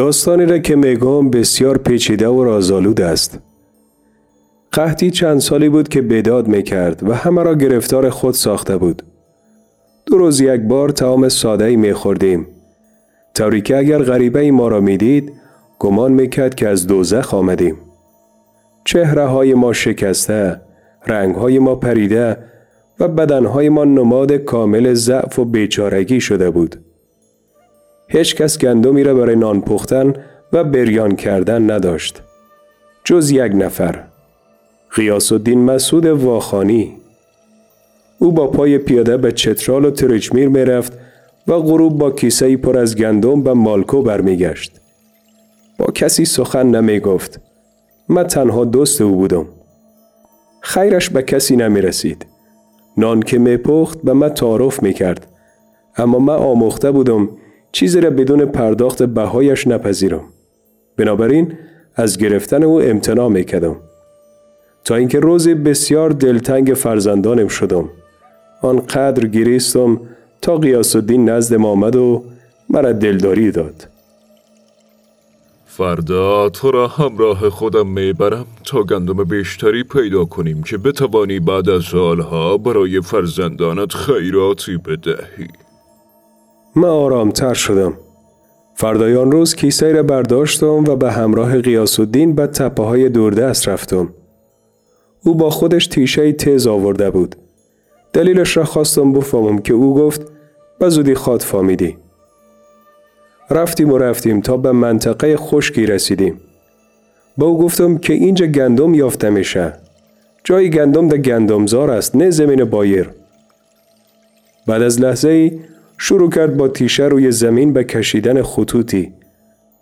داستانی را که میگم بسیار پیچیده و رازآلود است. قحطی چند سالی بود که بداد می‌کرد و همه را گرفتار خود ساخته بود. دو روز یک بار تعام ساده ای می خوردیم. طوری که اگر غریبه ما را می‌دید گمان می‌کرد که از دوزخ آمدیم. چهره های ما شکسته، رنگ های ما پریده و بدن های ما نماد کامل ضعف و بیچارگی شده بود. هیچ کس گندمی را برای نان پختن و بریان کردن نداشت. جز یک نفر. غیاس الدین مسعود واخانی. او با پای پیاده به چترال و ترچمیر می رفت و غروب با کیسه پر از گندم و مالکو برمیگشت. با کسی سخن نمی گفت. من تنها دوست او بودم. خیرش به کسی نمی رسید. نان که می پخت به من تعارف می کرد. اما من آموخته بودم چیزی را بدون پرداخت بهایش نپذیرم. بنابراین از گرفتن او امتناع می کدم. تا اینکه روزی بسیار دلتنگ فرزندانم شدم. آنقدر گریستم تا قیاس الدین نزد آمد و مرا دلداری داد. فردا تو را همراه خودم می‌برم تا گندم بیشتری پیدا کنیم که بتوانی بعد از سالها برای فرزندانت خیراتی بدهی. من آرامتر شدم. فردایان روز کیسه را برداشتم و به همراه قیاس الدین به تپه های دوردست رفتم. او با خودش تیشه تیز آورده بود. دلیلش را خواستم بفهمم که او گفت به زودی خواد فامیدی. رفتیم و رفتیم تا به منطقه خشکی رسیدیم. با او گفتم که اینجا گندم یافته میشه. جای گندم در گندمزار است نه زمین بایر. بعد از لحظه ای شروع کرد با تیشه روی زمین به کشیدن خطوطی.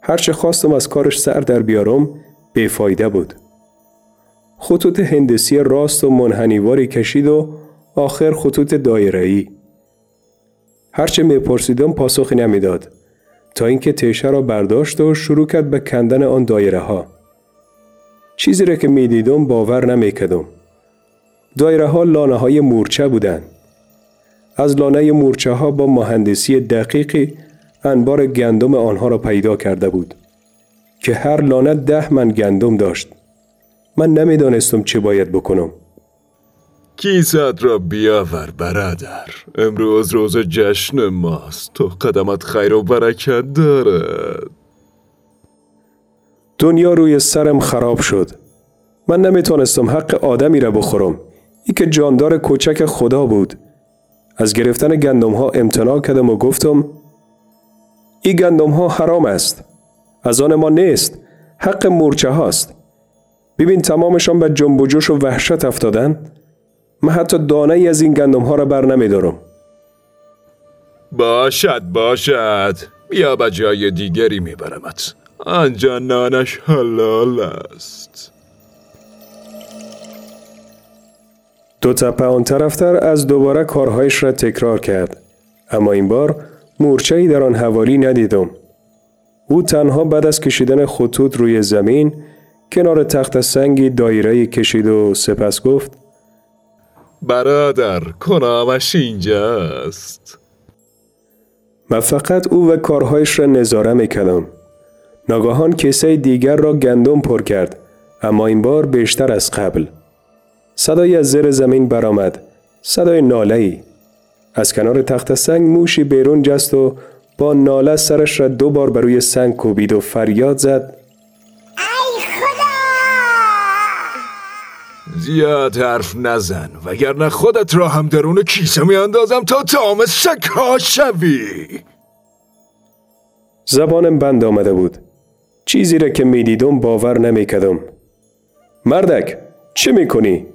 هرچه خواستم از کارش سر در بیارم بیفایده بود. خطوط هندسی راست و منحنیواری کشید و آخر خطوط دایره‌ای. هرچه میپرسیدم پاسخی نمی‌داد تا اینکه تیشه را برداشت و شروع کرد به کندن آن دایره ها. چیزی را که می‌دیدم باور نمی‌کردم. دایره ها لانه های مورچه بودند. از لانه مورچه ها با مهندسی دقیقی انبار گندم آنها را پیدا کرده بود که هر لانه ده من گندم داشت. من نمی‌دانستم چه باید بکنم. کیسد را بیاور برادر امروز روز جشن ماست. تو قدمت خیر و برکت دارد. دنیا روی سرم خراب شد. من نمی‌تونستم حق آدمی را بخورم. ای که جاندار کوچک خدا بود. از گرفتن گندم ها امتناع کردم و گفتم ای گندم ها حرام است از آن ما نیست حق مورچه هاست ببین تمامشان به جنب و جوش و وحشت افتادن من حتی دانه ای از این گندم ها را بر نمی دارم. باشد باشد بیا به جای دیگری میبرمت آنجا نانش حلال است دو تپه آن طرفتر از دوباره کارهایش را تکرار کرد اما این بار مورچه در آن حوالی ندیدم او تنها بعد از کشیدن خطوط روی زمین کنار تخت سنگی دایره کشید و سپس گفت برادر کنامش اینجاست من فقط او و کارهایش را نظاره می‌کردم. ناگاهان کیسه دیگر را گندم پر کرد اما این بار بیشتر از قبل. صدای از زیر زمین برآمد. صدای ناله ای. از کنار تخت سنگ موشی بیرون جست و با ناله سرش را دو بار بر روی سنگ کوبید و فریاد زد زیاد حرف نزن وگرنه خودت را هم درون کیسه می اندازم تا تام سکا شوی زبانم بند آمده بود چیزی را که می‌دیدم باور نمی‌کردم مردک چه می‌کنی؟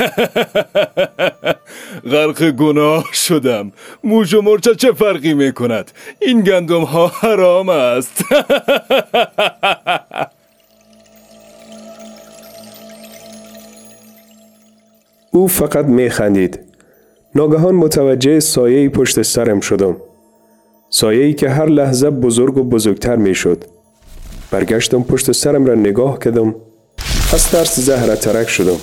غرق گناه شدم موش و مرچه چه فرقی می‌کند این گندم ها حرام است او فقط میخندید. ناگهان متوجه سایه پشت سرم شدم. سایه که هر لحظه بزرگ و بزرگتر می‌شد. برگشتم پشت سرم را نگاه کردم. از ترس زهره ترک شدم.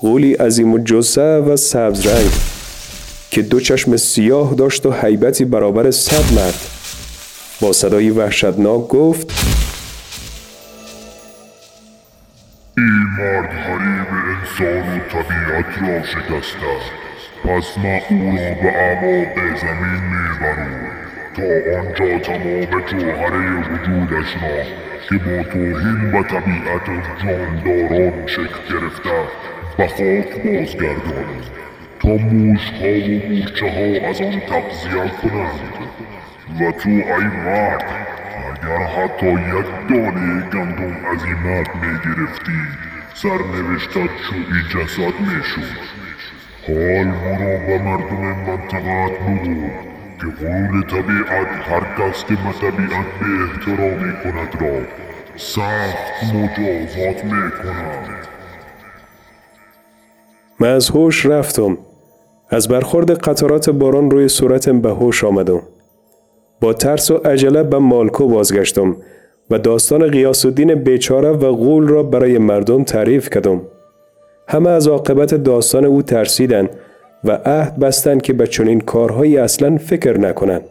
غولی عظیم و جسه و سبز رنگ که دو چشم سیاه داشت و حیبتی برابر صد مرد. با صدای وحشتناک گفت این مرد حریم انسان و طبیعت را شکسته پس ما او را به اعماق زمین می‌بریم. تا آنجا تمام جوهره وجودش را که با توهین و طبیعت جانداران شکل گرفته به خاک بازگردانیم تا موشها و مورچه ها از آن تغذیه کنند. و تو ای مرد اگر حتی یک دانه گندم از این مرد می‌گرفتی سرنوشتت چوبی جسد می‌شد. حال برو به مردم منطقت بگو. که قول طبیعت هر کس که به طبیعت به احترامی کند را سخت مجازات می‌کند. من از هوش رفتم. از برخورد قطرات باران روی صورتم به هوش آمدم. با ترس و عجله به مالکو بازگشتم و داستان قیاس الدین بیچاره و غول را برای مردم تعریف کردم. همه از عاقبت داستان او ترسیدند و عهد بستند که به چنین کارهایی اصلا فکر نکنند.